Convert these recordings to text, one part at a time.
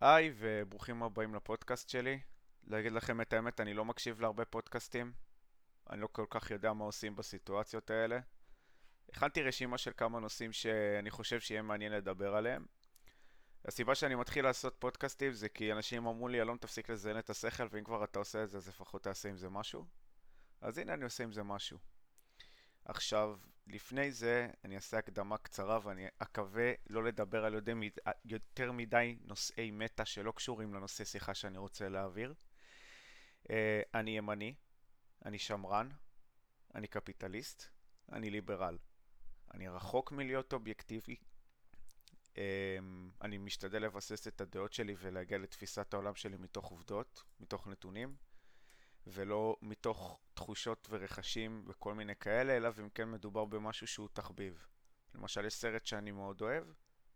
היי וברוכים הבאים לפודקאסט שלי. להגיד לכם את האמת, אני לא מקשיב להרבה פודקאסטים. אני לא כל כך יודע מה עושים בסיטואציות האלה. הכנתי רשימה של כמה נושאים שאני חושב שיהיה מעניין לדבר עליהם. הסיבה שאני מתחיל לעשות פודקאסטים זה כי אנשים אמרו לי, אלון תפסיק לזיין את השכל ואם כבר אתה עושה את זה אז לפחות תעשה עם זה משהו. אז הנה אני עושה עם זה משהו. עכשיו, לפני זה אני אעשה הקדמה קצרה ואני אקווה לא לדבר על יותר מדי, יותר מדי נושאי מטא שלא קשורים לנושא שיחה שאני רוצה להעביר. Uh, אני ימני, אני שמרן, אני קפיטליסט, אני ליברל. אני רחוק מלהיות אובייקטיבי. Um, אני משתדל לבסס את הדעות שלי ולהגיע לתפיסת העולם שלי מתוך עובדות, מתוך נתונים. ולא מתוך תחושות ורכשים וכל מיני כאלה, אלא אם כן מדובר במשהו שהוא תחביב. למשל, יש סרט שאני מאוד אוהב,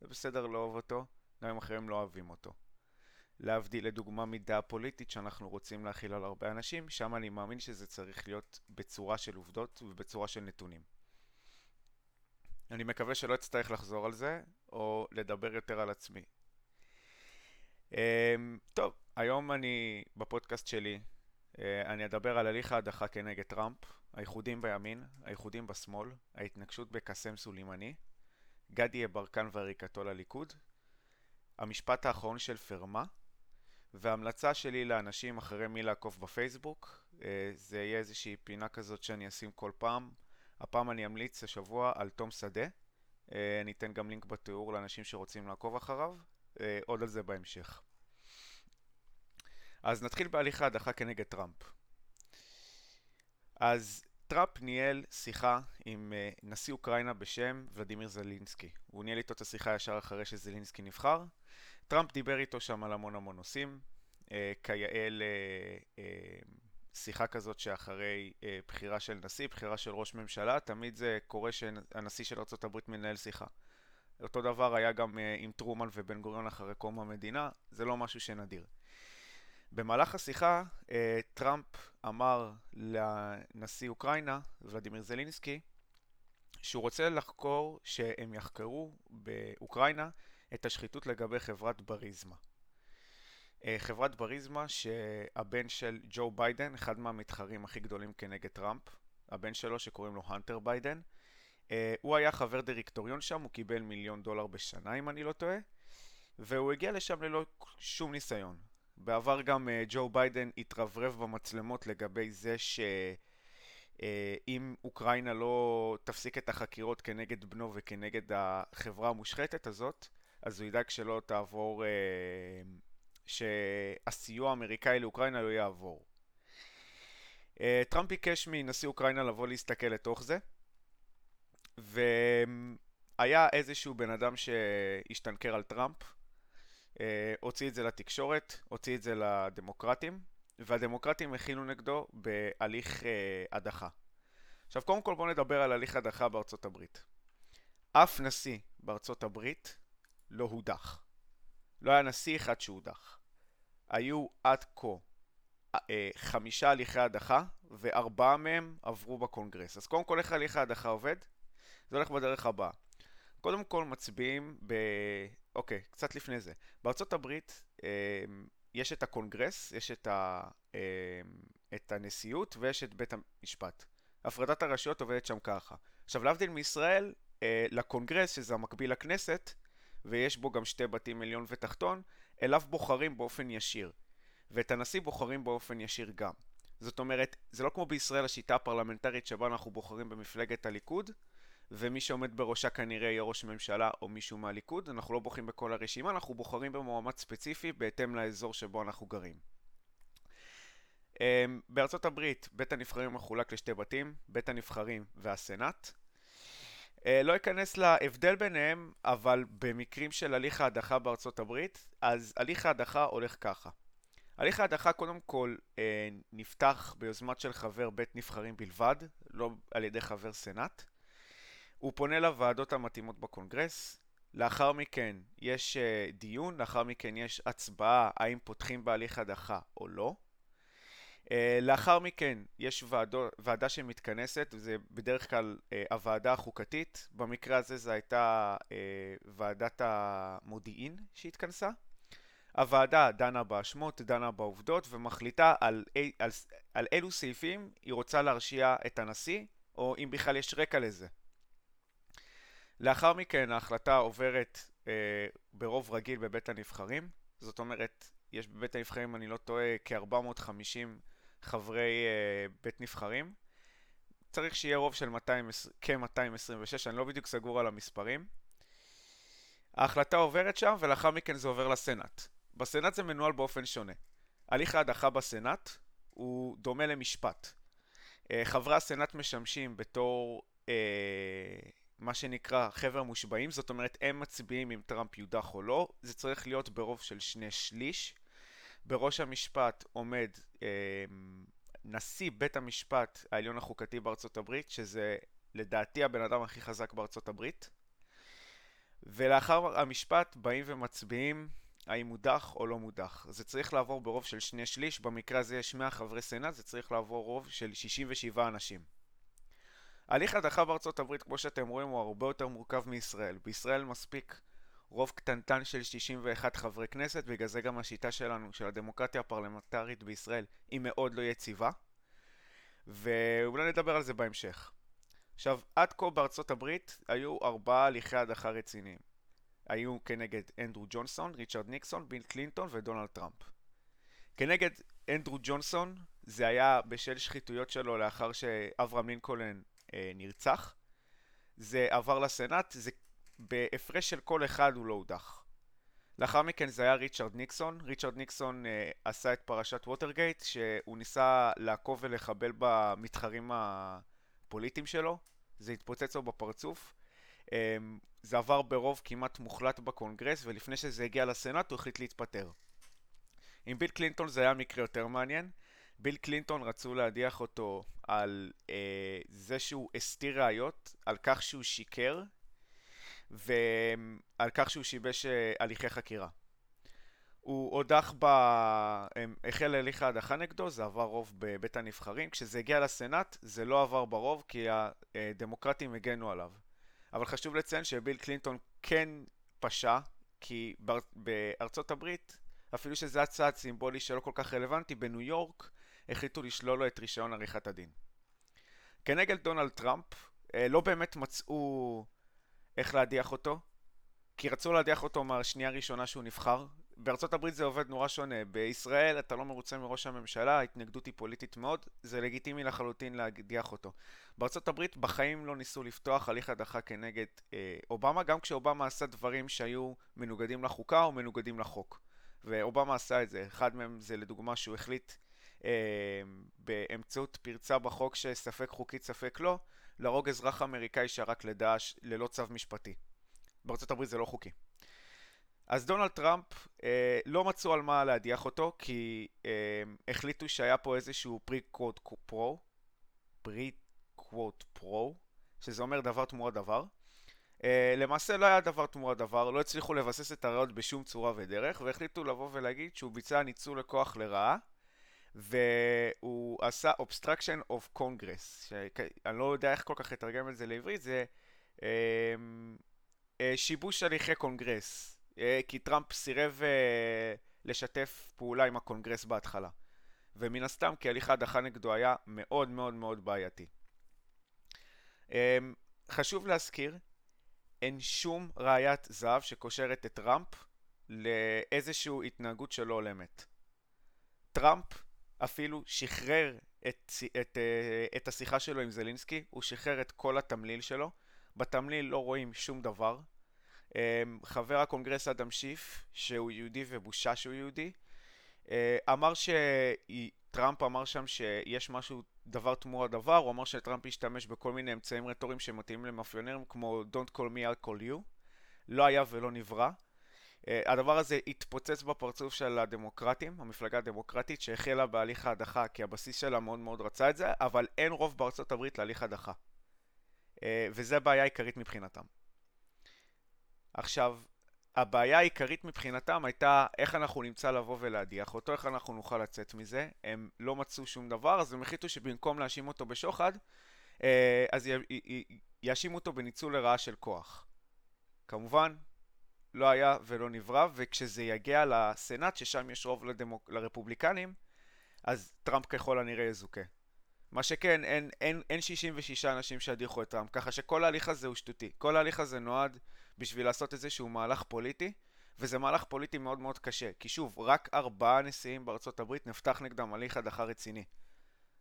זה בסדר לאהוב אותו, גם אם אחרים לא אוהבים אותו. להבדיל לדוגמה מדעה פוליטית שאנחנו רוצים להכיל על הרבה אנשים, שם אני מאמין שזה צריך להיות בצורה של עובדות ובצורה של נתונים. אני מקווה שלא אצטרך לחזור על זה, או לדבר יותר על עצמי. Um, טוב, היום אני בפודקאסט שלי אני אדבר על הליך ההדחה כנגד טראמפ, האיחודים בימין, האיחודים בשמאל, ההתנגשות בקסם סולימני, גדי יברקן ועריקתו לליכוד, המשפט האחרון של פרמה, והמלצה שלי לאנשים אחרי מי לעקוף בפייסבוק, אה, זה יהיה איזושהי פינה כזאת שאני אשים כל פעם. הפעם אני אמליץ השבוע על תום שדה, אה, אני אתן גם לינק בתיאור לאנשים שרוצים לעקוב אחריו, עוד על זה בהמשך. אז נתחיל בהליך ההדחה כנגד טראמפ. אז טראמפ ניהל שיחה עם uh, נשיא אוקראינה בשם ולדימיר זלינסקי. הוא ניהל איתו את השיחה ישר אחרי שזלינסקי נבחר. טראמפ דיבר איתו שם על המון המון נושאים. Uh, כיאה לשיחה uh, כזאת שאחרי בחירה של נשיא, בחירה של ראש ממשלה, תמיד זה קורה שהנשיא של ארה"ב מנהל שיחה. אותו דבר היה גם עם טרומן ובן גוריון אחרי קום המדינה, זה לא משהו שנדיר. במהלך השיחה אה, טראמפ אמר לנשיא אוקראינה, ולדימיר זלינסקי, שהוא רוצה לחקור שהם יחקרו באוקראינה את השחיתות לגבי חברת בוריזמה. אה, חברת בוריזמה שהבן של ג'ו ביידן, אחד מהמתחרים הכי גדולים כנגד טראמפ, הבן שלו שקוראים לו הנטר ביידן, אה, הוא היה חבר דירקטוריון שם, הוא קיבל מיליון דולר בשנה אם אני לא טועה, והוא הגיע לשם ללא שום ניסיון. בעבר גם אה, ג'ו ביידן התרברב במצלמות לגבי זה שאם אה, אוקראינה לא תפסיק את החקירות כנגד בנו וכנגד החברה המושחתת הזאת, אז הוא ידאג שלא תעבור, uh, שהסיוע האמריקאי לאוקראינה לא יעבור. טראמפ ביקש מנשיא אוקראינה לבוא להסתכל לתוך זה, והיה איזשהו בן אדם שהשתנקר על טראמפ, אה, הוציא את זה לתקשורת, הוציא את זה לדמוקרטים, והדמוקרטים הכינו נגדו בהליך אה, הדחה. עכשיו קודם כל בואו נדבר על הליך הדחה בארצות הברית. אף נשיא בארצות הברית לא הודח. לא היה נשיא אחד שהודח. היו עד כה אה, חמישה הליכי הדחה, וארבעה מהם עברו בקונגרס. אז קודם כל איך הליך ההדחה עובד? זה הולך בדרך הבאה. קודם כל מצביעים. אוקיי, קצת לפני זה. בארצות הברית אה, יש את הקונגרס, יש את, ה, אה, את הנשיאות ויש את בית המשפט. הפרדת הרשויות עובדת שם ככה. עכשיו, להבדיל מישראל, אה, לקונגרס, שזה המקביל לכנסת, ויש בו גם שתי בתים עליון ותחתון, אליו בוחרים באופן ישיר. ואת הנשיא בוחרים באופן ישיר גם. זאת אומרת, זה לא כמו בישראל השיטה הפרלמנטרית שבה אנחנו בוחרים במפלגת הליכוד, ומי שעומד בראשה כנראה יהיה ראש ממשלה או מישהו מהליכוד, אנחנו לא בוחרים בכל הרשימה, אנחנו בוחרים במועמד ספציפי בהתאם לאזור שבו אנחנו גרים. אמ, בארצות הברית בית הנבחרים מחולק לשתי בתים, בית הנבחרים והסנאט. אה, לא אכנס להבדל ביניהם, אבל במקרים של הליך ההדחה בארצות הברית, אז הליך ההדחה הולך ככה. הליך ההדחה קודם כל אה, נפתח ביוזמת של חבר בית נבחרים בלבד, לא על ידי חבר סנאט. הוא פונה לוועדות המתאימות בקונגרס, לאחר מכן יש uh, דיון, לאחר מכן יש הצבעה האם פותחים בהליך הדחה או לא. Uh, לאחר מכן יש ועדו, ועדה שמתכנסת, וזה בדרך כלל uh, הוועדה החוקתית, במקרה הזה זו הייתה uh, ועדת המודיעין שהתכנסה. הוועדה דנה באשמות, דנה בעובדות ומחליטה על, על, על אילו סעיפים היא רוצה להרשיע את הנשיא, או אם בכלל יש רקע לזה. לאחר מכן ההחלטה עוברת אה, ברוב רגיל בבית הנבחרים, זאת אומרת, יש בבית הנבחרים, אני לא טועה, כ-450 חברי אה, בית נבחרים. צריך שיהיה רוב של 200, כ-226, אני לא בדיוק סגור על המספרים. ההחלטה עוברת שם ולאחר מכן זה עובר לסנאט. בסנאט זה מנוהל באופן שונה. הליך ההדחה בסנאט הוא דומה למשפט. אה, חברי הסנאט משמשים בתור אה, מה שנקרא חבר מושבעים, זאת אומרת הם מצביעים אם טראמפ יודח או לא, זה צריך להיות ברוב של שני שליש. בראש המשפט עומד אה, נשיא בית המשפט העליון החוקתי בארצות הברית, שזה לדעתי הבן אדם הכי חזק בארצות הברית. ולאחר המשפט באים ומצביעים האם מודח או לא מודח. זה צריך לעבור ברוב של שני שליש, במקרה הזה יש 100 חברי סנאט, זה צריך לעבור רוב של 67 אנשים. הליך הדחה בארצות הברית, כמו שאתם רואים, הוא הרבה יותר מורכב מישראל. בישראל מספיק רוב קטנטן של 61 חברי כנסת, בגלל זה גם השיטה שלנו, של הדמוקרטיה הפרלמנטרית בישראל, היא מאוד לא יציבה. ואולי נדבר על זה בהמשך. עכשיו, עד כה בארצות הברית היו ארבעה הליכי הדחה רציניים. היו כנגד אנדרו ג'ונסון, ריצ'רד ניקסון, ביל קלינטון ודונלד טראמפ. כנגד אנדרו ג'ונסון זה היה בשל שחיתויות שלו לאחר שאברהם לינקולן נרצח. זה עבר לסנאט, זה בהפרש של כל אחד הוא לא הודח. לאחר מכן זה היה ריצ'רד ניקסון. ריצ'רד ניקסון אה, עשה את פרשת ווטרגייט, שהוא ניסה לעקוב ולחבל במתחרים הפוליטיים שלו. זה התפוצץ לו בפרצוף. אה, זה עבר ברוב כמעט מוחלט בקונגרס, ולפני שזה הגיע לסנאט הוא החליט להתפטר. עם ביל קלינטון זה היה מקרה יותר מעניין. ביל קלינטון רצו להדיח אותו על אה, זה שהוא הסתיר ראיות, על כך שהוא שיקר ועל כך שהוא שיבש אה, הליכי חקירה. הוא הודח ב... החל הליך ההדחה נגדו, זה עבר רוב בבית הנבחרים. כשזה הגיע לסנאט זה לא עבר ברוב כי הדמוקרטים הגנו עליו. אבל חשוב לציין שביל קלינטון כן פשע, כי בארצות הברית, אפילו שזה היה צעד סימבולי שלא כל כך רלוונטי, בניו יורק החליטו לשלול לו את רישיון עריכת הדין. כנגד דונלד טראמפ, אה, לא באמת מצאו איך להדיח אותו, כי רצו להדיח אותו מהשנייה הראשונה שהוא נבחר. בארצות הברית זה עובד נורא שונה. בישראל אתה לא מרוצה מראש הממשלה, ההתנגדות היא פוליטית מאוד, זה לגיטימי לחלוטין להדיח אותו. בארצות הברית בחיים לא ניסו לפתוח הליך הדחה כנגד אה, אובמה, גם כשאובמה עשה דברים שהיו מנוגדים לחוקה או מנוגדים לחוק. ואובמה עשה את זה. אחד מהם זה לדוגמה שהוא החליט באמצעות פרצה בחוק שספק חוקית ספק לא, להרוג אזרח אמריקאי שרק לדעש ללא צו משפטי. בארצות הברית זה לא חוקי. אז דונלד טראמפ אה, לא מצאו על מה להדיח אותו כי אה, החליטו שהיה פה איזשהו פרי קווד פרו quid pro quo שזה אומר דבר תמורת דבר אה, למעשה לא היה דבר תמורת דבר, לא הצליחו לבסס את הראיות בשום צורה ודרך והחליטו לבוא ולהגיד שהוא ביצע ניצול לכוח לרעה והוא עשה obstruction of congress, שאני לא יודע איך כל כך לתרגם את זה לעברית, זה אה, אה, שיבוש הליכי קונגרס, אה, כי טראמפ סירב אה, לשתף פעולה עם הקונגרס בהתחלה. ומן הסתם כי הליך ההדחה נגדו היה מאוד מאוד מאוד בעייתי. אה, חשוב להזכיר, אין שום ראיית זהב שקושרת את טראמפ לאיזושהי התנהגות שלא הולמת. טראמפ אפילו שחרר את, את, אה, את השיחה שלו עם זלינסקי, הוא שחרר את כל התמליל שלו. בתמליל לא רואים שום דבר. אה, חבר הקונגרס אדם שיף, שהוא יהודי ובושה שהוא יהודי, אה, אמר שטראמפ אמר שם שיש משהו דבר תמורת דבר, הוא אמר שטראמפ השתמש בכל מיני אמצעים רטוריים שמתאימים למאפיונרים כמו Don't call me, I'll call you. לא היה ולא נברא. Uh, הדבר הזה התפוצץ בפרצוף של הדמוקרטים, המפלגה הדמוקרטית שהחלה בהליך ההדחה כי הבסיס שלה מאוד מאוד רצה את זה, אבל אין רוב בארצות הברית להליך הדחה. Uh, וזה בעיה עיקרית מבחינתם. עכשיו, הבעיה העיקרית מבחינתם הייתה איך אנחנו נמצא לבוא ולהדיח אותו, איך אנחנו נוכל לצאת מזה. הם לא מצאו שום דבר, אז הם החליטו שבמקום להאשים אותו בשוחד, uh, אז יאשימו אותו בניצול לרעה של כוח. כמובן, לא היה ולא נברא, וכשזה יגיע לסנאט, ששם יש רוב לדמוק... לרפובליקנים, אז טראמפ ככל הנראה יזוכה. מה שכן, אין, אין, אין 66 אנשים שידיחו את טראמפ, ככה שכל ההליך הזה הוא שטותי. כל ההליך הזה נועד בשביל לעשות איזשהו מהלך פוליטי, וזה מהלך פוליטי מאוד מאוד קשה. כי שוב, רק ארבעה נשיאים בארצות הברית נפתח נגדם הליך הדחה רציני.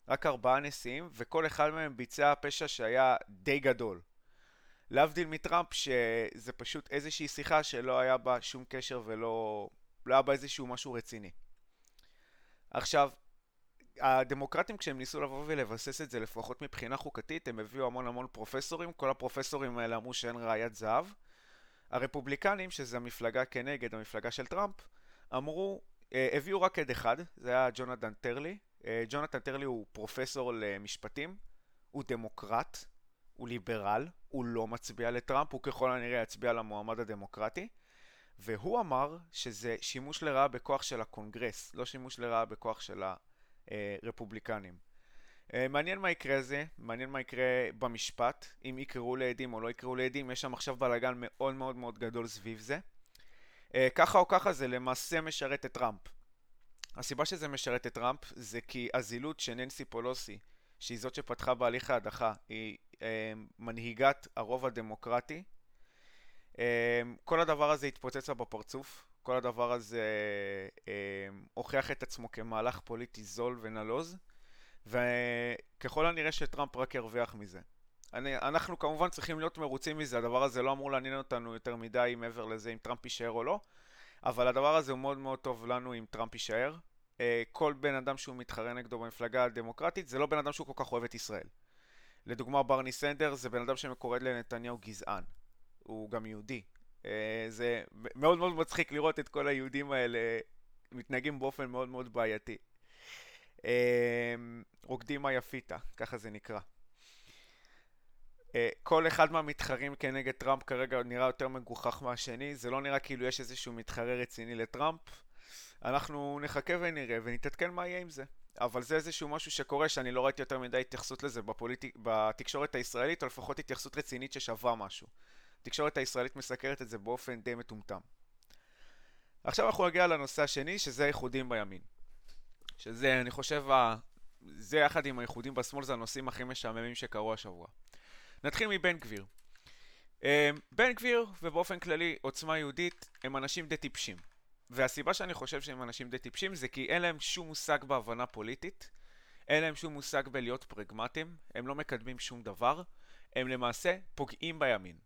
רק ארבעה נשיאים, וכל אחד מהם ביצע פשע שהיה די גדול. להבדיל מטראמפ, שזה פשוט איזושהי שיחה שלא היה בה שום קשר ולא לא היה בה איזשהו משהו רציני. עכשיו, הדמוקרטים כשהם ניסו לבוא ולבסס את זה לפחות מבחינה חוקתית הם הביאו המון המון פרופסורים. כל הפרופסורים האלה אמרו שאין ראיית זהב. הרפובליקנים שזה המפלגה כנגד המפלגה של טראמפ אמרו אה, הביאו רק עד אחד זה היה ג'ונתן טרלי. אה, ג'ונתן טרלי הוא פרופסור למשפטים הוא דמוקרט הוא ליברל הוא לא מצביע לטראמפ הוא ככל הנראה יצביע למועמד הדמוקרטי והוא אמר שזה שימוש לרעה בכוח של הקונגרס לא שימוש לרעה בכוח של ה... אה, רפובליקנים. אה, מעניין מה יקרה זה, מעניין מה יקרה במשפט, אם יקראו לעדים או לא יקראו לעדים, יש שם עכשיו בלאגן מאוד מאוד מאוד גדול סביב זה. אה, ככה או ככה זה למעשה משרת את טראמפ. הסיבה שזה משרת את טראמפ זה כי הזילות שננסי פולוסי, שהיא זאת שפתחה בהליך ההדחה, היא מנהיגת הרוב הדמוקרטי. כל הדבר הזה התפוצץ לה בפרצוף, כל הדבר הזה אה, הוכיח את עצמו כמהלך פוליטי זול ונלוז, וככל הנראה שטראמפ רק ירוויח מזה. אני, אנחנו כמובן צריכים להיות מרוצים מזה, הדבר הזה לא אמור לעניין אותנו יותר מדי מעבר לזה אם טראמפ יישאר או לא, אבל הדבר הזה הוא מאוד מאוד טוב לנו אם טראמפ יישאר. אה, כל בן אדם שהוא מתחרה נגדו במפלגה הדמוקרטית זה לא בן אדם שהוא כל כך אוהב את ישראל. לדוגמה ברני סנדר זה בן אדם שקורא לנתניהו גזען. הוא גם יהודי, אה, זה מאוד מאוד מצחיק לראות את כל היהודים האלה מתנהגים באופן מאוד מאוד בעייתי. אה, רוקדים היפיתה, ככה זה נקרא. כל אחד מהמתחרים כנגד טראמפ כרגע נראה יותר מגוחך מהשני, זה לא נראה כאילו יש איזשהו מתחרה רציני לטראמפ. אנחנו נחכה ונראה ונתעדכן מה יהיה עם זה. אבל זה איזשהו משהו שקורה שאני לא ראיתי יותר מדי התייחסות לזה בפוליטיק... בתקשורת הישראלית, או לפחות התייחסות רצינית ששווה משהו. התקשורת הישראלית מסקרת את זה באופן די מטומטם. עכשיו אנחנו נגיע לנושא השני, שזה האיחודים בימין. שזה, אני חושב, זה יחד עם האיחודים בשמאל, זה הנושאים הכי משעממים שקרו השבוע. נתחיל מבן גביר. אמ, בן גביר, ובאופן כללי עוצמה יהודית, הם אנשים די טיפשים. והסיבה שאני חושב שהם אנשים די טיפשים זה כי אין להם שום מושג בהבנה פוליטית, אין להם שום מושג בלהיות פרגמטיים, הם לא מקדמים שום דבר, הם למעשה פוגעים בימין.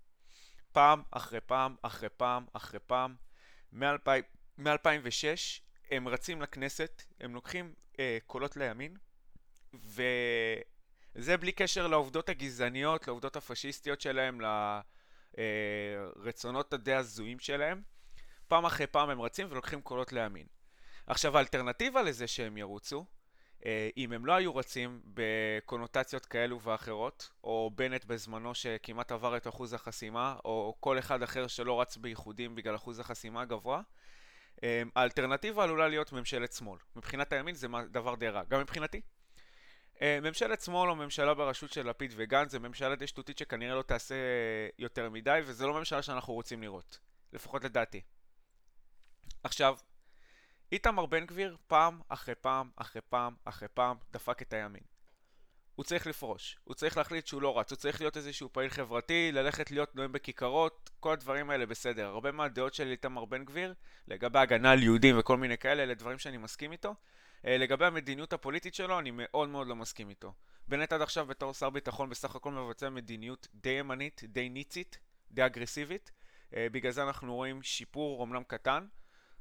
פעם אחרי פעם אחרי פעם אחרי פעם. מ-2006 הם רצים לכנסת, הם לוקחים אה, קולות לימין, וזה בלי קשר לעובדות הגזעניות, לעובדות הפשיסטיות שלהם, לרצונות הדי הזויים שלהם. פעם אחרי פעם הם רצים ולוקחים קולות לימין. עכשיו האלטרנטיבה לזה שהם ירוצו אה, אם הם לא היו רצים בקונוטציות כאלו ואחרות, או בנט בזמנו שכמעט עבר את אחוז החסימה, או כל אחד אחר שלא רץ בייחודים בגלל אחוז החסימה הגבוה, אה, האלטרנטיבה עלולה להיות ממשלת שמאל. מבחינת הימין זה דבר די רע, גם מבחינתי. אה, ממשלת שמאל או ממשלה בראשות של לפיד וגנץ זה ממשלה די שטותית שכנראה לא תעשה יותר מדי, וזה לא ממשלה שאנחנו רוצים לראות, לפחות לדעתי. עכשיו, איתמר בן גביר פעם אחרי פעם אחרי פעם אחרי פעם דפק את הימין. הוא צריך לפרוש, הוא צריך להחליט שהוא לא רץ, הוא צריך להיות איזשהו פעיל חברתי, ללכת להיות נואם בכיכרות, כל הדברים האלה בסדר. הרבה מהדעות של איתמר בן גביר, לגבי הגנה על יהודים וכל מיני כאלה, אלה דברים שאני מסכים איתו. אה, לגבי המדיניות הפוליטית שלו, אני מאוד מאוד לא מסכים איתו. בנט עד עכשיו בתור שר ביטחון בסך הכל מבצע מדיניות די ימנית, די ניצית, די אגרסיבית. אה, בגלל זה אנחנו רואים שיפור אומנם קטן.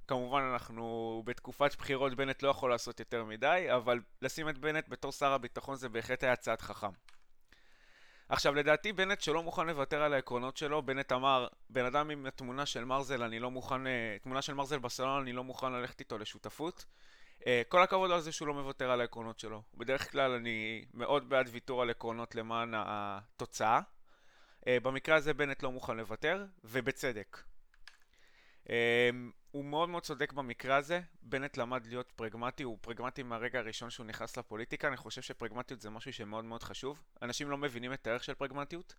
כמובן אנחנו בתקופת בחירות בנט לא יכול לעשות יותר מדי, אבל לשים את בנט בתור שר הביטחון זה בהחלט היה צעד חכם. עכשיו לדעתי בנט שלא מוכן לוותר על העקרונות שלו, בנט אמר, בן אדם עם התמונה של מרזל אני לא מוכן, אה, תמונה של מרזל בסלון אני לא מוכן ללכת איתו לשותפות. אה, כל הכבוד על זה שהוא לא מוותר על העקרונות שלו. בדרך כלל אני מאוד בעד ויתור על עקרונות למען התוצאה. אה, במקרה הזה בנט לא מוכן לוותר, ובצדק. הוא מאוד מאוד צודק במקרה הזה, בנט למד להיות פרגמטי, הוא פרגמטי מהרגע הראשון שהוא נכנס לפוליטיקה, אני חושב שפרגמטיות זה משהו שמאוד מאוד חשוב. אנשים לא מבינים את הערך של פרגמטיות.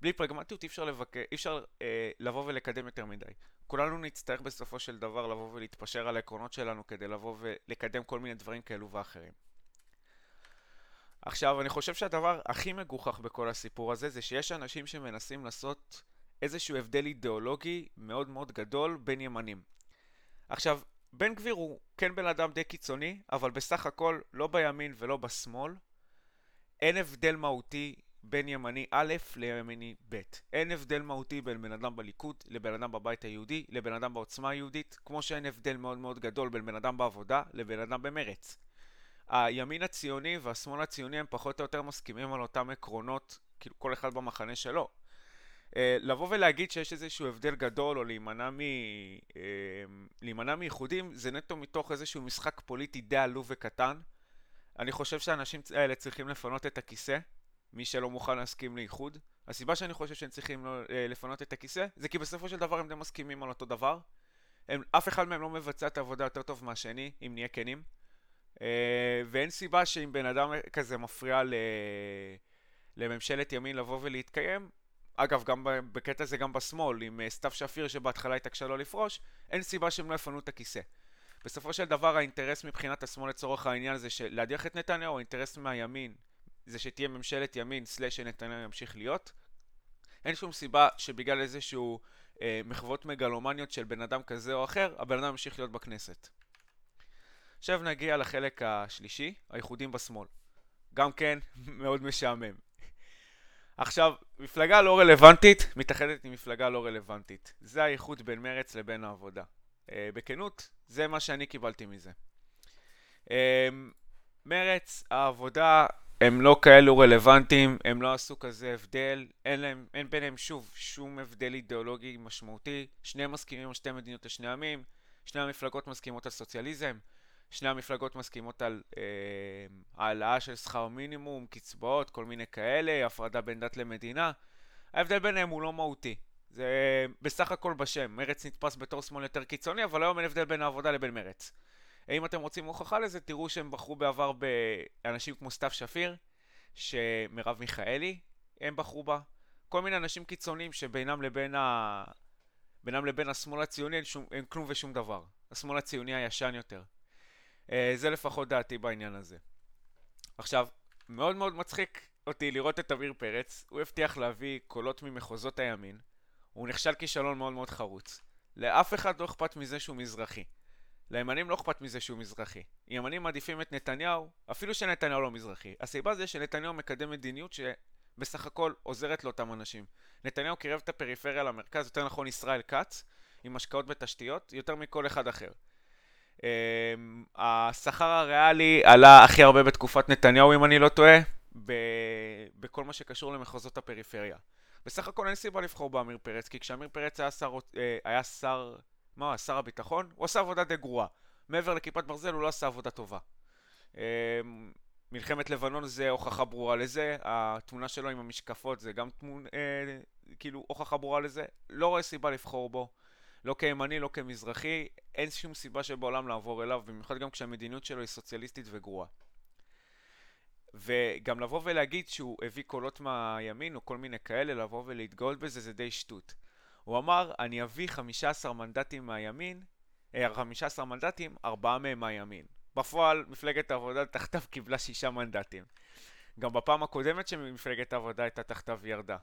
בלי פרגמטיות אי אפשר, לבק... אי אפשר אה, לבוא ולקדם יותר מדי. כולנו נצטרך בסופו של דבר לבוא ולהתפשר על העקרונות שלנו כדי לבוא ולקדם כל מיני דברים כאלו ואחרים. עכשיו, אני חושב שהדבר הכי מגוחך בכל הסיפור הזה זה שיש אנשים שמנסים לעשות איזשהו הבדל אידיאולוגי מאוד מאוד גדול בין ימנים. עכשיו, בן גביר הוא כן בן אדם די קיצוני, אבל בסך הכל לא בימין ולא בשמאל. אין הבדל מהותי בין ימני א' לימני ב'. אין הבדל מהותי בין בן אדם בליכוד לבן אדם בבית היהודי לבן אדם בעוצמה היהודית, כמו שאין הבדל מאוד מאוד גדול בין בן אדם בעבודה לבן אדם במרץ. הימין הציוני והשמאל הציוני הם פחות או יותר מסכימים על אותם עקרונות, כאילו כל אחד במחנה שלו. Uh, לבוא ולהגיד שיש איזשהו הבדל גדול או להימנע, מ, uh, להימנע מאיחודים זה נטו מתוך איזשהו משחק פוליטי די עלוב וקטן. אני חושב שהאנשים האלה צריכים לפנות את הכיסא, מי שלא מוכן להסכים לאיחוד. הסיבה שאני חושב שהם צריכים לא, uh, לפנות את הכיסא זה כי בסופו של דבר הם די מסכימים על אותו דבר. הם, אף אחד מהם לא מבצע את העבודה יותר טוב מהשני, אם נהיה כנים. ואין סיבה שאם בן אדם כזה מפריע ל... לממשלת ימין לבוא ולהתקיים, אגב, גם בקטע הזה גם בשמאל, עם אה, סתיו שפיר שבהתחלה התעקשה לא לפרוש, אין סיבה שהם לא יפנו את הכיסא. בסופו של דבר האינטרס מבחינת השמאל לצורך העניין זה להדיח את נתניהו, האינטרס מהימין זה שתהיה ממשלת ימין סלאש שנתניהו ימשיך להיות. אין שום סיבה שבגלל איזשהו אה, מחוות מגלומניות של בן אדם כזה או אחר, הבן אדם ימשיך להיות בכנסת. עכשיו נגיע לחלק השלישי, האיחודים בשמאל. גם כן מאוד משעמם. עכשיו, מפלגה לא רלוונטית מתאחדת עם מפלגה לא רלוונטית. זה האיחוד בין מרץ לבין העבודה. Uh, בכנות, זה מה שאני קיבלתי מזה. Uh, מרץ, העבודה, הם לא כאלו רלוונטיים, הם לא עשו כזה הבדל, אין, להם, אין ביניהם שוב שום הבדל אידיאולוגי משמעותי, שניהם מסכימים על שתי מדינות לשני עמים, שני המפלגות מסכימות על סוציאליזם, שני המפלגות מסכימות על אה, העלאה של שכר מינימום, קצבאות, כל מיני כאלה, הפרדה בין דת למדינה. ההבדל ביניהם הוא לא מהותי. זה בסך הכל בשם. מרץ נתפס בתור שמאל יותר קיצוני, אבל היום אין הבדל בין העבודה לבין מרץ. אם אתם רוצים הוכחה לזה, תראו שהם בחרו בעבר באנשים כמו סתיו שפיר, שמרב מיכאלי, הם בחרו בה. כל מיני אנשים קיצוניים שבינם לבין ה... בינם לבין השמאל הציוני אין, שום, אין כלום ושום דבר. השמאל הציוני הישן יותר. אה, זה לפחות דעתי בעניין הזה. עכשיו, מאוד מאוד מצחיק אותי לראות את עמיר פרץ, הוא הבטיח להביא קולות ממחוזות הימין, הוא נכשל כישלון מאוד מאוד חרוץ. לאף אחד לא אכפת מזה שהוא מזרחי. לימנים לא אכפת מזה שהוא מזרחי. ימנים מעדיפים את נתניהו, אפילו שנתניהו לא מזרחי. הסיבה זה שנתניהו מקדם מדיניות שבסך הכל עוזרת לאותם אנשים. נתניהו קירב את הפריפריה למרכז, יותר נכון ישראל כץ, עם השקעות בתשתיות, יותר מכל אחד אחר. Um, השכר הריאלי עלה הכי הרבה בתקופת נתניהו, אם אני לא טועה, ב- בכל מה שקשור למחוזות הפריפריה. בסך הכל אין סיבה לבחור בעמיר פרץ, כי כשעמיר פרץ היה שר, אה, היה שר, מה שר הביטחון? הוא עשה עבודה די גרועה. מעבר לכיפת ברזל הוא לא עשה עבודה טובה. Um, מלחמת לבנון זה הוכחה ברורה לזה, התמונה שלו עם המשקפות זה גם תמונה, אה, כאילו הוכחה ברורה לזה, לא רואה סיבה לבחור בו. לא כימני, לא כמזרחי, אין שום סיבה שבעולם לעבור אליו, במיוחד גם כשהמדיניות שלו היא סוציאליסטית וגרועה. וגם לבוא ולהגיד שהוא הביא קולות מהימין או כל מיני כאלה, לבוא ולהתגאות בזה זה די שטות. הוא אמר, אני אביא 15 מנדטים מהימין, 15 אה, מנדטים, ארבעה מהם מהימין. בפועל, מפלגת העבודה תחתיו קיבלה שישה מנדטים. גם בפעם הקודמת שמפלגת העבודה הייתה תחתיו ירדה.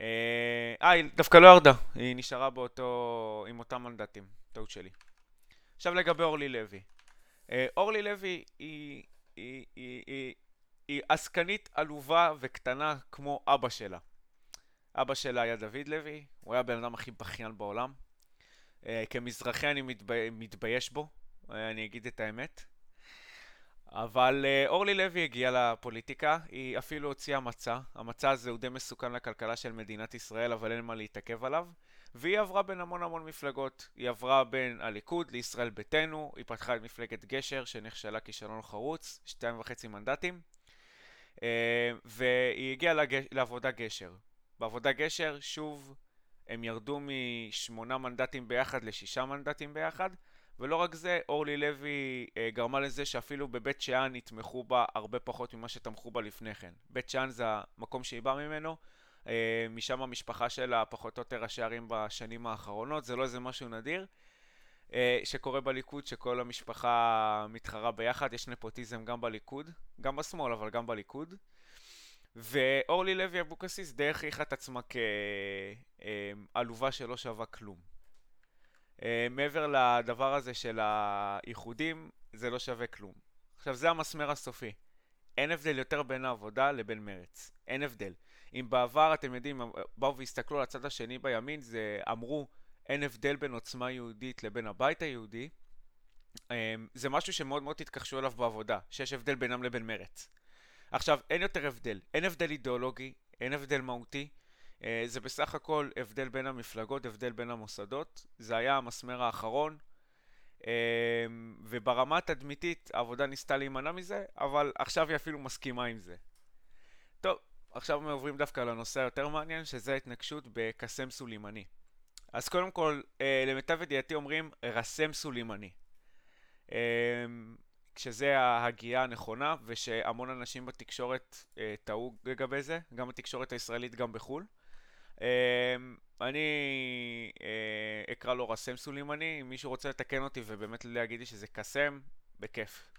אה, היא דווקא לא ירדה, היא נשארה באותו, עם אותם מנדטים, טעות שלי. עכשיו לגבי אורלי לוי. אה, אורלי לוי היא, היא, היא, היא, היא עסקנית עלובה וקטנה כמו אבא שלה. אבא שלה היה דוד לוי, הוא היה הבן אדם הכי בכיין בעולם. אה, כמזרחי אני מתבי... מתבייש בו, אני אגיד את האמת. אבל uh, אורלי לוי הגיעה לפוליטיקה, היא אפילו הוציאה מצע, המצע הזה הוא די מסוכן לכלכלה של מדינת ישראל, אבל אין מה להתעכב עליו, והיא עברה בין המון המון מפלגות, היא עברה בין הליכוד לישראל ביתנו, היא פתחה את מפלגת גשר שנכשלה כישלון חרוץ, שתיים וחצי מנדטים, uh, והיא הגיעה לגש... לעבודה גשר. בעבודה גשר, שוב, הם ירדו משמונה מנדטים ביחד לשישה מנדטים ביחד, ולא רק זה, אורלי לוי אה, גרמה לזה שאפילו בבית שאן יתמכו בה הרבה פחות ממה שתמכו בה לפני כן. בית שאן זה המקום שהיא באה ממנו, אה, משם המשפחה שלה פחות או יותר ראשי ערים בשנים האחרונות, זה לא איזה משהו נדיר. אה, שקורה בליכוד, שכל המשפחה מתחרה ביחד, יש נפוטיזם גם בליכוד, גם בשמאל, אבל גם בליכוד. ואורלי לוי אבוקסיס די הכריחה את עצמה כעלובה שלא שווה כלום. אה, מעבר לדבר הזה של האיחודים, זה לא שווה כלום. עכשיו, זה המסמר הסופי. אין הבדל יותר בין העבודה לבין מרץ. אין הבדל. אם בעבר, אתם יודעים, באו והסתכלו על הצד השני בימין, זה אמרו, אין הבדל בין עוצמה יהודית לבין הבית היהודי, אמ, זה משהו שמאוד מאוד תתכחשו אליו בעבודה, שיש הבדל בינם לבין מרץ. עכשיו, אין יותר הבדל. אין הבדל אידיאולוגי, אין הבדל מהותי. אה, זה בסך הכל הבדל בין המפלגות, הבדל בין המוסדות. זה היה המסמר האחרון. אמ, וברמה התדמיתית העבודה ניסתה להימנע מזה, אבל עכשיו היא אפילו מסכימה עם זה. טוב, עכשיו עוברים דווקא לנושא היותר מעניין, שזה ההתנגשות בקסם סולימני. אז קודם כל, אה, למיטב ידיעתי אומרים רסם סולימני. אה, כשזה ההגייה הנכונה, ושהמון אנשים בתקשורת אה, טעו לגבי זה, גם בתקשורת הישראלית, גם בחו"ל. אה, אני אה, אקרא לו רסם סולימני, אם מישהו רוצה לתקן אותי ובאמת להגיד לי שזה קסם, בכיף.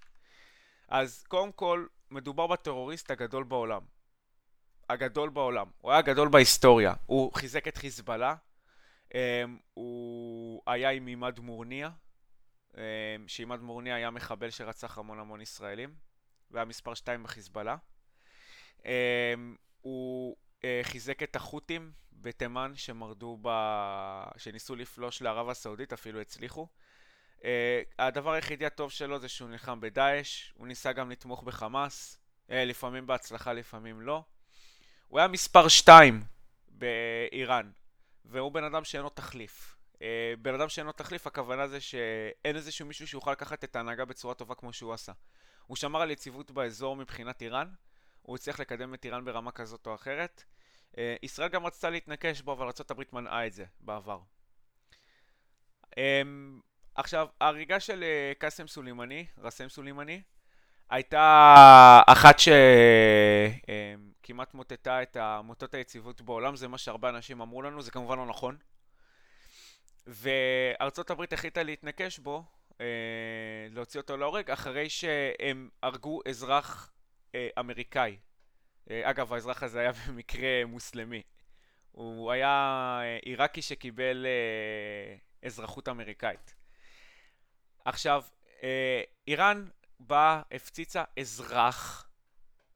אז קודם כל, מדובר בטרוריסט הגדול בעולם. הגדול בעולם. הוא היה הגדול בהיסטוריה. הוא חיזק את חיזבאללה, Um, הוא היה עם עימד מורניה, um, שעימד מורניה היה מחבל שרצח המון המון ישראלים, והיה מספר 2 בחיזבאללה. הוא חיזק את החות'ים בתימן שמרדו ב... שניסו לפלוש לערב הסעודית, אפילו הצליחו. Uh, הדבר היחידי הטוב שלו זה שהוא נלחם בדאעש, הוא ניסה גם לתמוך בחמאס, uh, לפעמים בהצלחה, לפעמים לא. הוא היה מספר 2 באיראן. והוא בן אדם שאין לו תחליף. אה, בן אדם שאין לו תחליף, הכוונה זה שאין איזשהו מישהו שיוכל לקחת את ההנהגה בצורה טובה כמו שהוא עשה. הוא שמר על יציבות באזור מבחינת איראן, הוא הצליח לקדם את איראן ברמה כזאת או אחרת. אה, ישראל גם רצתה להתנקש בו, אבל ארה"ב מנעה את זה בעבר. אמ, עכשיו, ההריגה של אה, קאסם סולימני, רסם סולימני, הייתה אחת שכמעט מוטטה את מוטות היציבות בעולם, זה מה שהרבה אנשים אמרו לנו, זה כמובן לא נכון. וארצות הברית החליטה להתנקש בו, אה, להוציא אותו להורג, אחרי שהם הרגו אזרח אה, אמריקאי. אה, אגב, האזרח הזה היה במקרה מוסלמי. הוא היה עיראקי שקיבל אזרחות אמריקאית. עכשיו, איראן באה, הפציצה אזרח,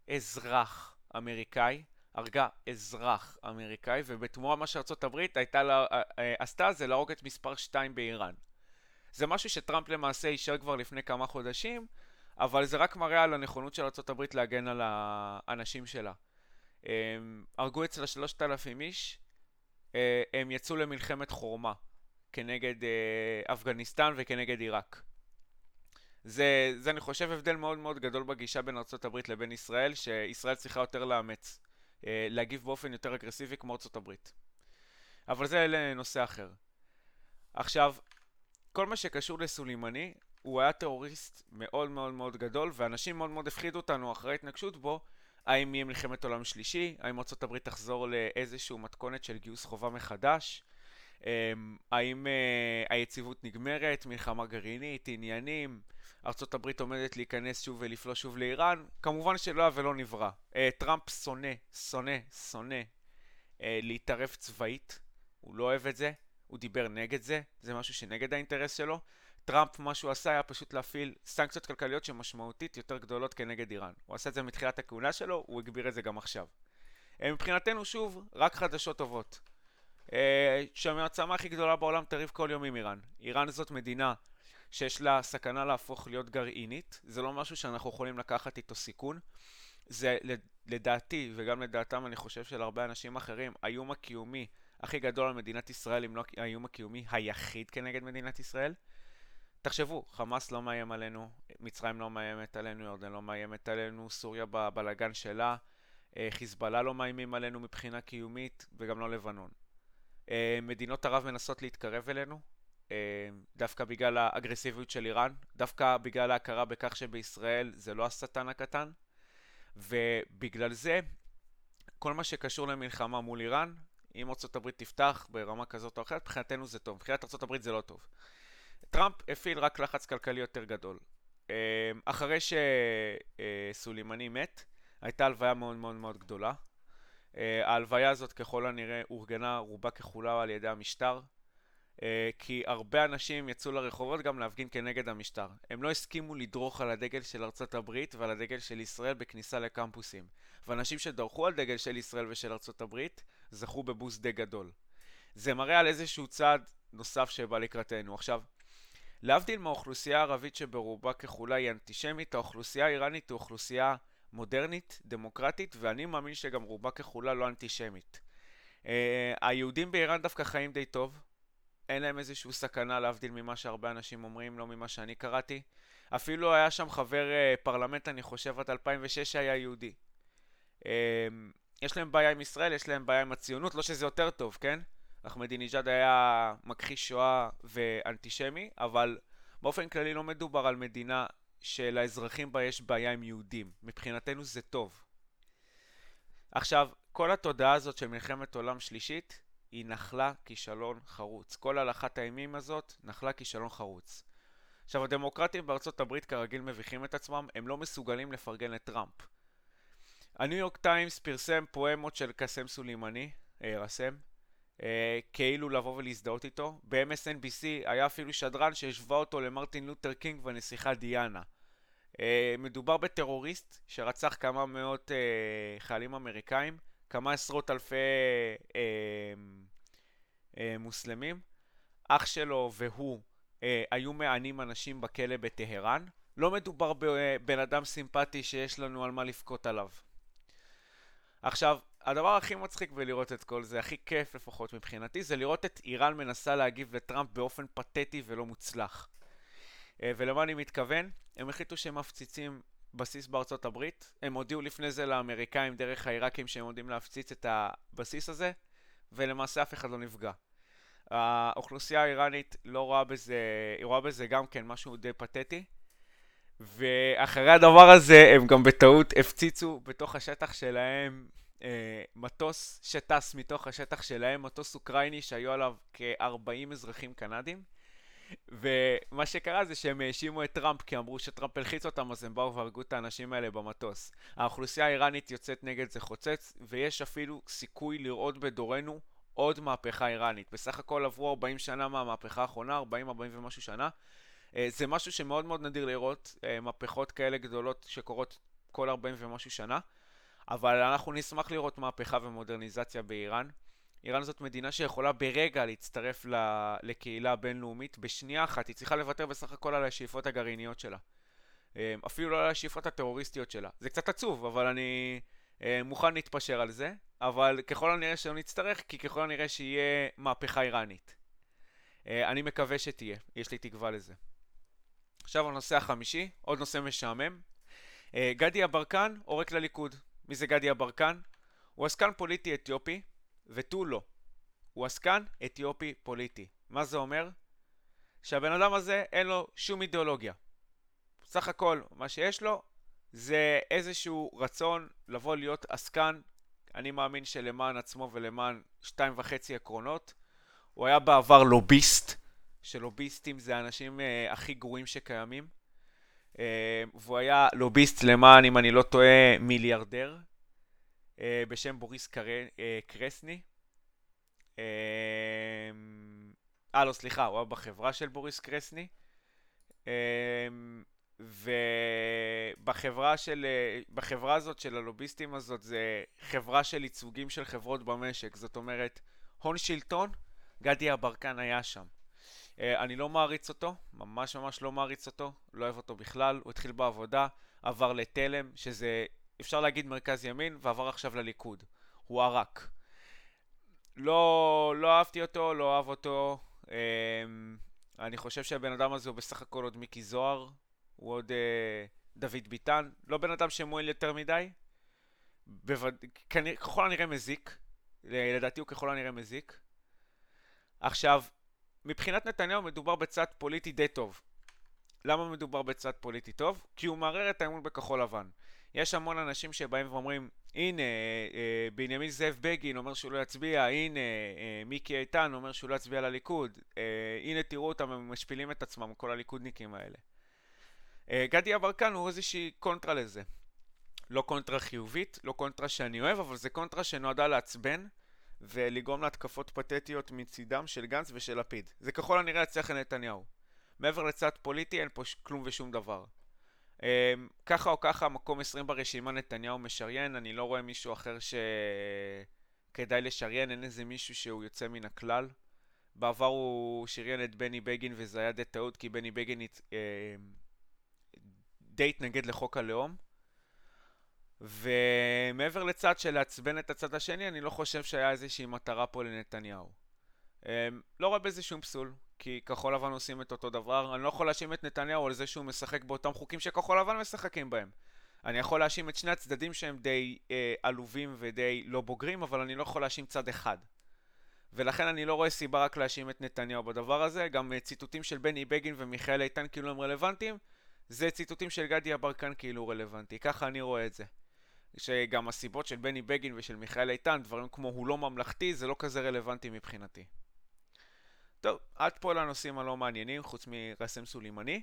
אזרח אמריקאי, הרגה אזרח אמריקאי, ובתמורה מה שארצות הברית הייתה לה, אה, אה, עשתה זה להרוג את מספר 2 באיראן. זה משהו שטראמפ למעשה אישר כבר לפני כמה חודשים, אבל זה רק מראה על הנכונות של הברית להגן על האנשים שלה. הם הרגו אצלה 3,000 איש, אה, הם יצאו למלחמת חורמה כנגד אפגניסטן וכנגד עיראק. זה, זה אני חושב הבדל מאוד מאוד גדול בגישה בין ארה"ב לבין ישראל, שישראל צריכה יותר לאמץ, אה, להגיב באופן יותר אגרסיבי כמו ארה"ב. אבל זה לנושא אחר. עכשיו, כל מה שקשור לסולימני, הוא היה טרוריסט מאוד מאוד מאוד גדול, ואנשים מאוד מאוד הפחידו אותנו אחרי התנגשות בו, האם יהיה מלחמת עולם שלישי, האם ארה"ב תחזור לאיזשהו מתכונת של גיוס חובה מחדש, אמ, האם אה, היציבות נגמרת, מלחמה גרעינית, עניינים, ארצות הברית עומדת להיכנס שוב ולפלוש שוב לאיראן? כמובן שלא היה ולא נברא. אה, טראמפ שונא, שונא, שונא אה, להתערב צבאית, הוא לא אוהב את זה, הוא דיבר נגד זה, זה משהו שנגד האינטרס שלו. טראמפ, מה שהוא עשה היה פשוט להפעיל סנקציות כלכליות שמשמעותית יותר גדולות כנגד איראן. הוא עשה את זה מתחילת הכהונה שלו, הוא הגביר את זה גם עכשיו. מבחינתנו, שוב, רק חדשות טובות. אה, שהמעצמה הכי גדולה בעולם תריב כל יום עם איראן. איראן זאת מדינה שיש לה סכנה להפוך להיות גרעינית, זה לא משהו שאנחנו יכולים לקחת איתו סיכון. זה לדעתי, וגם לדעתם אני חושב של הרבה אנשים אחרים, האיום הקיומי הכי גדול על מדינת ישראל, אם לא האיום הקיומי היחיד כנגד מדינת ישראל. תחשבו, חמאס לא מאיים עלינו, מצרים לא מאיימת עלינו, ירדן לא מאיימת עלינו, סוריה בבלגן שלה, אה, חיזבאללה לא מאיימים עלינו מבחינה קיומית, וגם לא לבנון. אה, מדינות ערב מנסות להתקרב אלינו, אה, דווקא בגלל האגרסיביות של איראן, דווקא בגלל ההכרה בכך שבישראל זה לא השטן הקטן, ובגלל זה כל מה שקשור למלחמה מול איראן, אם ארה"ב תפתח ברמה כזאת או אחרת, מבחינתנו זה טוב, מבחינת ארה"ב זה לא טוב. טראמפ הפעיל רק לחץ כלכלי יותר גדול. אה, אחרי שסולימני מת, הייתה הלוויה מאוד מאוד מאוד גדולה. אה, ההלוויה הזאת ככל הנראה אורגנה רובה ככולה על ידי המשטר, אה, כי הרבה אנשים יצאו לרחובות גם להפגין כנגד המשטר. הם לא הסכימו לדרוך על הדגל של ארצות הברית ועל הדגל של ישראל בכניסה לקמפוסים. ואנשים שדרכו על דגל של ישראל ושל ארצות הברית זכו בבוסט די גדול. זה מראה על איזשהו צעד נוסף שבא לקראתנו. עכשיו, להבדיל מהאוכלוסייה הערבית שברובה ככולה היא אנטישמית, האוכלוסייה האיראנית היא אוכלוסייה מודרנית, דמוקרטית, ואני מאמין שגם רובה ככולה לא אנטישמית. Uh, היהודים באיראן דווקא חיים די טוב, אין להם איזושהי סכנה להבדיל ממה שהרבה אנשים אומרים, לא ממה שאני קראתי. אפילו היה שם חבר uh, פרלמנט, אני חושב, עד 2006 שהיה יהודי. Uh, יש להם בעיה עם ישראל, יש להם בעיה עם הציונות, לא שזה יותר טוב, כן? אחמדינג'אד היה מכחיש שואה ואנטישמי, אבל באופן כללי לא מדובר על מדינה שלאזרחים בה יש בעיה עם יהודים. מבחינתנו זה טוב. עכשיו, כל התודעה הזאת של מלחמת עולם שלישית היא נחלה כישלון חרוץ. כל הלכת האימים הזאת נחלה כישלון חרוץ. עכשיו, הדמוקרטים בארצות הברית כרגיל מביכים את עצמם, הם לא מסוגלים לפרגן לטראמפ. הניו יורק טיימס פרסם פואמות של קאסם סולימני, אה, קאסם, כאילו לבוא ולהזדהות איתו. ב-MSNBC היה אפילו שדרן שהשווה אותו למרטין לותר קינג והנסיכה דיאנה. אה, מדובר בטרוריסט שרצח כמה מאות אה, חיילים אמריקאים, כמה עשרות אלפי אה, אה, מוסלמים. אח שלו והוא אה, היו מענים אנשים בכלא בטהרן. לא מדובר בבן אדם סימפטי שיש לנו על מה לבכות עליו. עכשיו, הדבר הכי מצחיק בלראות את כל זה, הכי כיף לפחות מבחינתי, זה לראות את איראן מנסה להגיב לטראמפ באופן פתטי ולא מוצלח. אה, ולמה אני מתכוון? הם החליטו שהם מפציצים בסיס בארצות הברית, הם הודיעו לפני זה לאמריקאים דרך העיראקים שהם עומדים להפציץ את הבסיס הזה, ולמעשה אף אחד לא נפגע. האוכלוסייה האיראנית לא רואה בזה, היא רואה בזה גם כן משהו די פתטי, ואחרי הדבר הזה הם גם בטעות הפציצו בתוך השטח שלהם אה, מטוס שטס מתוך השטח שלהם, מטוס אוקראיני שהיו עליו כ-40 אזרחים קנדים. ומה שקרה זה שהם האשימו את טראמפ כי אמרו שטראמפ הלחיץ אותם אז הם באו והרגו את האנשים האלה במטוס. האוכלוסייה האיראנית יוצאת נגד זה חוצץ ויש אפילו סיכוי לראות בדורנו עוד מהפכה איראנית. בסך הכל עברו 40 שנה מהמהפכה האחרונה, 40-40 ומשהו שנה. אה, זה משהו שמאוד מאוד נדיר לראות, אה, מהפכות כאלה גדולות שקורות כל 40 ומשהו שנה. אבל אנחנו נשמח לראות מהפכה ומודרניזציה באיראן. איראן זאת מדינה שיכולה ברגע להצטרף לקהילה הבינלאומית בשנייה אחת, היא צריכה לוותר בסך הכל על השאיפות הגרעיניות שלה. אה, אפילו לא על השאיפות הטרוריסטיות שלה. זה קצת עצוב, אבל אני אה, מוכן להתפשר על זה, אבל ככל הנראה שלא נצטרך, כי ככל הנראה שיהיה מהפכה איראנית. אה, אני מקווה שתהיה, יש לי תקווה לזה. עכשיו הנושא החמישי, עוד נושא משעמם. גדי יברקן עורק לליכוד. מי זה גדי יברקן? הוא עסקן פוליטי אתיופי, ותו לא. הוא עסקן אתיופי פוליטי. מה זה אומר? שהבן אדם הזה אין לו שום אידיאולוגיה. סך הכל, מה שיש לו זה איזשהו רצון לבוא להיות עסקן, אני מאמין שלמען עצמו ולמען שתיים וחצי עקרונות. הוא היה בעבר לוביסט, שלוביסטים זה האנשים אה, הכי גרועים שקיימים. אה, והוא היה לוביסט למען, אם אני לא טועה, מיליארדר אה, בשם בוריס אה, קרסני. אה, לא, סליחה, הוא היה בחברה של בוריס קרסני. ובחברה של, בחברה הזאת של הלוביסטים הזאת זה חברה של ייצוגים של חברות במשק, זאת אומרת הון שלטון, גדי יברקן היה שם. אה, אני לא מעריץ אותו, ממש ממש לא מעריץ אותו, לא אוהב אותו בכלל, הוא התחיל בעבודה, עבר לתלם, שזה אפשר להגיד מרכז ימין, ועבר עכשיו לליכוד. הוא ערק. לא, לא אהבתי אותו, לא אהב אותו. אמ, אני חושב שהבן אדם הזה הוא בסך הכל עוד מיקי זוהר, הוא עוד אה, דוד ביטן, לא בן אדם שמועיל יותר מדי. בווד... כנראה, ככל הנראה מזיק, לדעתי הוא ככל הנראה מזיק. עכשיו, מבחינת נתניהו מדובר בצד פוליטי די טוב. למה מדובר בצד פוליטי טוב? כי הוא מערער את האמון בכחול לבן. יש המון אנשים שבאים ואומרים, הנה, אה, בנימין זאב בגין אומר שהוא לא יצביע, הנה, אה, מיקי איתן אומר שהוא לא יצביע לליכוד, אה, הנה תראו אותם, הם משפילים את עצמם, כל הליכודניקים האלה. אה, גדי יברקן הוא איזושהי קונטרה לזה. לא קונטרה חיובית, לא קונטרה שאני אוהב, אבל זה קונטרה שנועדה לעצבן ולגרום להתקפות פתטיות מצידם של גנץ ושל לפיד. זה ככל הנראה יצליח לנתניהו. מעבר לצד פוליטי אין פה כלום ושום דבר. Um, ככה או ככה, מקום 20 ברשימה נתניהו משריין, אני לא רואה מישהו אחר שכדאי לשריין, אין איזה מישהו שהוא יוצא מן הכלל. בעבר הוא שריין את בני בגין וזה היה די טעות כי בני בגין הת... uh, די התנגד לחוק הלאום. ומעבר לצד של לעצבן את הצד השני, אני לא חושב שהיה איזושהי מטרה פה לנתניהו. Um, לא רואה בזה שום פסול. כי כחול לבן עושים את אותו דבר. אני לא יכול להאשים את נתניהו על זה שהוא משחק באותם חוקים שכחול לבן משחקים בהם. אני יכול להאשים את שני הצדדים שהם די אה, עלובים ודי לא בוגרים, אבל אני לא יכול להאשים צד אחד. ולכן אני לא רואה סיבה רק להאשים את נתניהו בדבר הזה. גם אה, ציטוטים של בני בגין ומיכאל איתן כאילו הם רלוונטיים, זה ציטוטים של גדי יברקן כאילו רלוונטי. ככה אני רואה את זה. שגם הסיבות של בני בגין ושל מיכאל איתן, דברים כמו הוא לא ממלכתי, זה לא כזה רלוונטי מבחינתי. טוב, עד פה לנושאים הלא מעניינים, חוץ מקאסם סולימני.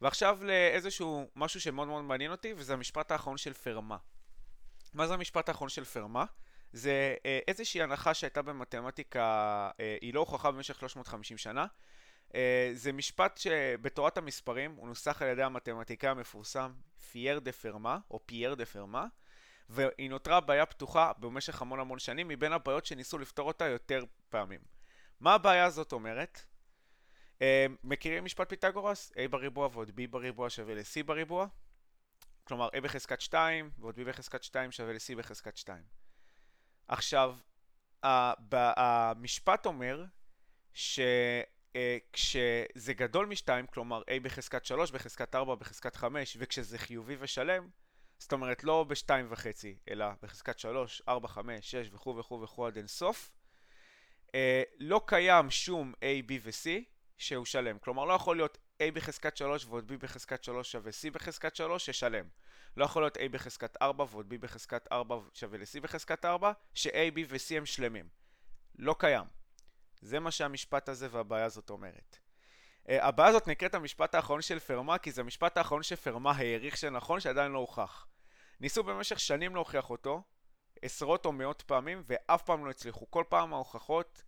ועכשיו לאיזשהו משהו שמאוד מאוד מעניין אותי, וזה המשפט האחרון של פרמה. מה זה המשפט האחרון של פרמה? זה אה, איזושהי הנחה שהייתה במתמטיקה, אה, היא לא הוכחה במשך 350 שנה. אה, זה משפט שבתורת המספרים הוא נוסח על ידי המתמטיקאי המפורסם פייר דה פרמה, או פייר דה פרמה, והיא נותרה בעיה פתוחה במשך המון המון שנים, מבין הבעיות שניסו לפתור אותה יותר פעמים. מה הבעיה הזאת אומרת? Uh, מכירים משפט פיתגורס? a בריבוע ועוד b בריבוע שווה ל-c בריבוע? כלומר a בחזקת 2 ועוד b בחזקת 2 שווה ל-c בחזקת 2. עכשיו, המשפט אומר שכשזה uh, גדול מ-2, כלומר a בחזקת 3, בחזקת 4, בחזקת 5, וכשזה חיובי ושלם, זאת אומרת לא ב-2.5, אלא בחזקת 3, 4, 5, 6 וכו' וכו' וכו' עד אינסוף, אה, לא קיים שום A, B ו-C שהוא שלם. כלומר, לא יכול להיות A בחזקת 3 ועוד B בחזקת 3 שווה C בחזקת 3 ששלם. לא יכול להיות A בחזקת 4 ועוד B בחזקת 4 שווה ל-C בחזקת 4, ש-A, B ו-C הם שלמים. לא קיים. זה מה שהמשפט הזה והבעיה הזאת אומרת. Uh, הבעיה הזאת נקראת המשפט האחרון של פרמה, כי זה המשפט האחרון שפרמה העריך שנכון, שעדיין לא הוכח. ניסו במשך שנים להוכיח אותו, עשרות או מאות פעמים, ואף פעם לא הצליחו. כל פעם ההוכחות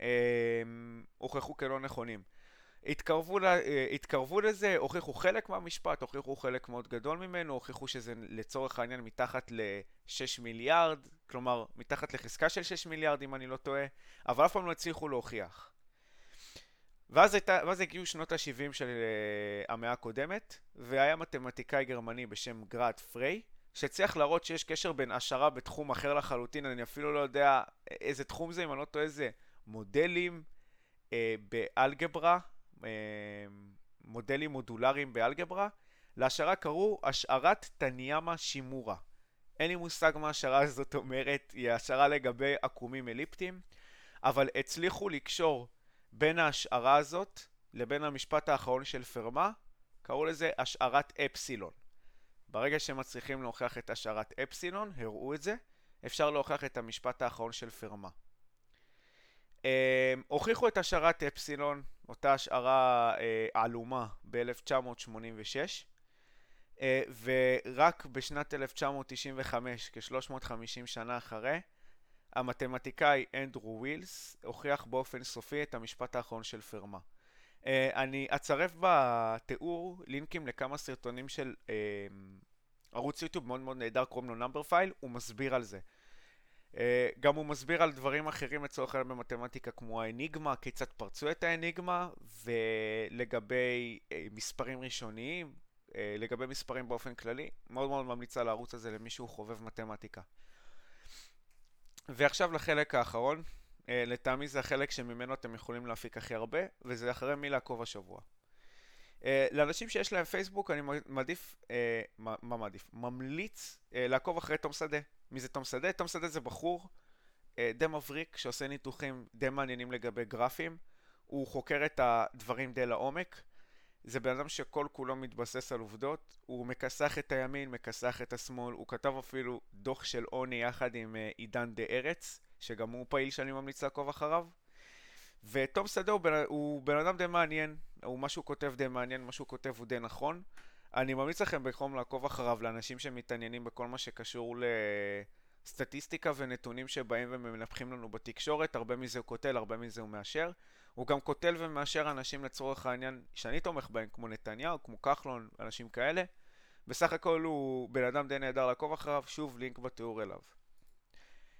אה, הוכחו כלא נכונים. התקרבו, לה, אה, התקרבו לזה, הוכיחו חלק מהמשפט, הוכיחו חלק מאוד גדול ממנו, הוכיחו שזה לצורך העניין מתחת ל-6 מיליארד, כלומר מתחת לחזקה של 6 מיליארד אם אני לא טועה, אבל אף פעם לא הצליחו להוכיח. ואז, הייתה, ואז הגיעו שנות ה-70 של uh, המאה הקודמת, והיה מתמטיקאי גרמני בשם גראד פריי, שהצליח להראות שיש קשר בין השערה בתחום אחר לחלוטין, אני אפילו לא יודע איזה תחום זה, אם אני לא טועה זה מודלים אה, באלגברה, אה, מודלים מודולריים באלגברה, להשערה קראו השערת טניאמה שימורה. אין לי מושג מה השערה הזאת אומרת, היא השערה לגבי עקומים אליפטיים, אבל הצליחו לקשור בין ההשערה הזאת לבין המשפט האחרון של פרמה, קראו לזה השערת אפסילון. ברגע שהם מצליחים להוכיח את השערת אפסילון, הראו את זה, אפשר להוכיח את המשפט האחרון של פרמה. Um, הוכיחו את השערת אפסילון, אותה השערה uh, עלומה ב-1986, uh, ורק בשנת 1995, כ-350 שנה אחרי, המתמטיקאי אנדרו ווילס הוכיח באופן סופי את המשפט האחרון של פרמה. Uh, אני אצרף בתיאור לינקים לכמה סרטונים של uh, ערוץ יוטיוב מאוד מאוד נהדר, קוראים לו נאמבר פייל, הוא מסביר על זה. Uh, גם הוא מסביר על דברים אחרים לצורך העניין במתמטיקה כמו האניגמה, כיצד פרצו את האניגמה, ולגבי uh, מספרים ראשוניים, uh, לגבי מספרים באופן כללי, מאוד מאוד ממליץ על הערוץ הזה למי שהוא חובב מתמטיקה. ועכשיו לחלק האחרון, לטעמי זה החלק שממנו אתם יכולים להפיק הכי הרבה, וזה אחרי מי לעקוב השבוע. Uh, לאנשים שיש להם פייסבוק אני מעדיף, uh, מה, מעדיף? ממליץ לעקוב אחרי תום שדה. מי זה תום שדה? תום שדה זה בחור די מבריק שעושה ניתוחים די מעניינים לגבי גרפים. הוא חוקר את הדברים די לעומק. זה בן אדם שכל כולו מתבסס על עובדות, הוא מכסח את הימין, מכסח את השמאל, הוא כתב אפילו דוח של עוני יחד עם אה, עידן דה ארץ, שגם הוא פעיל שאני ממליץ לעקוב אחריו. ותום שדה הוא, בן, הוא בן אדם די מעניין, הוא מה שהוא כותב די מעניין, מה שהוא כותב הוא די נכון. אני ממליץ לכם בחום לעקוב אחריו לאנשים שמתעניינים בכל מה שקשור לסטטיסטיקה ונתונים שבאים ומנפחים לנו בתקשורת, הרבה מזה הוא כותל, הרבה מזה הוא מאשר. הוא גם כותל ומאשר אנשים לצורך העניין שאני תומך בהם, כמו נתניהו, כמו כחלון, אנשים כאלה. בסך הכל הוא בן אדם די נהדר לעקוב אחריו, שוב לינק בתיאור אליו.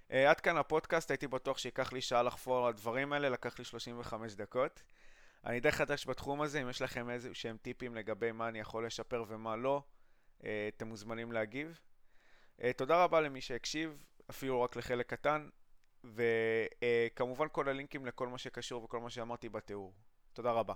Uh, עד כאן הפודקאסט, הייתי בטוח שייקח לי שעה לחפור על הדברים האלה, לקח לי 35 דקות. אני די חדש בתחום הזה, אם יש לכם איזה שהם טיפים לגבי מה אני יכול לשפר ומה לא, uh, אתם מוזמנים להגיב. Uh, תודה רבה למי שהקשיב, אפילו רק לחלק קטן, וכמובן uh, כל הלינקים לכל מה שקשור וכל מה שאמרתי בתיאור. תודה רבה.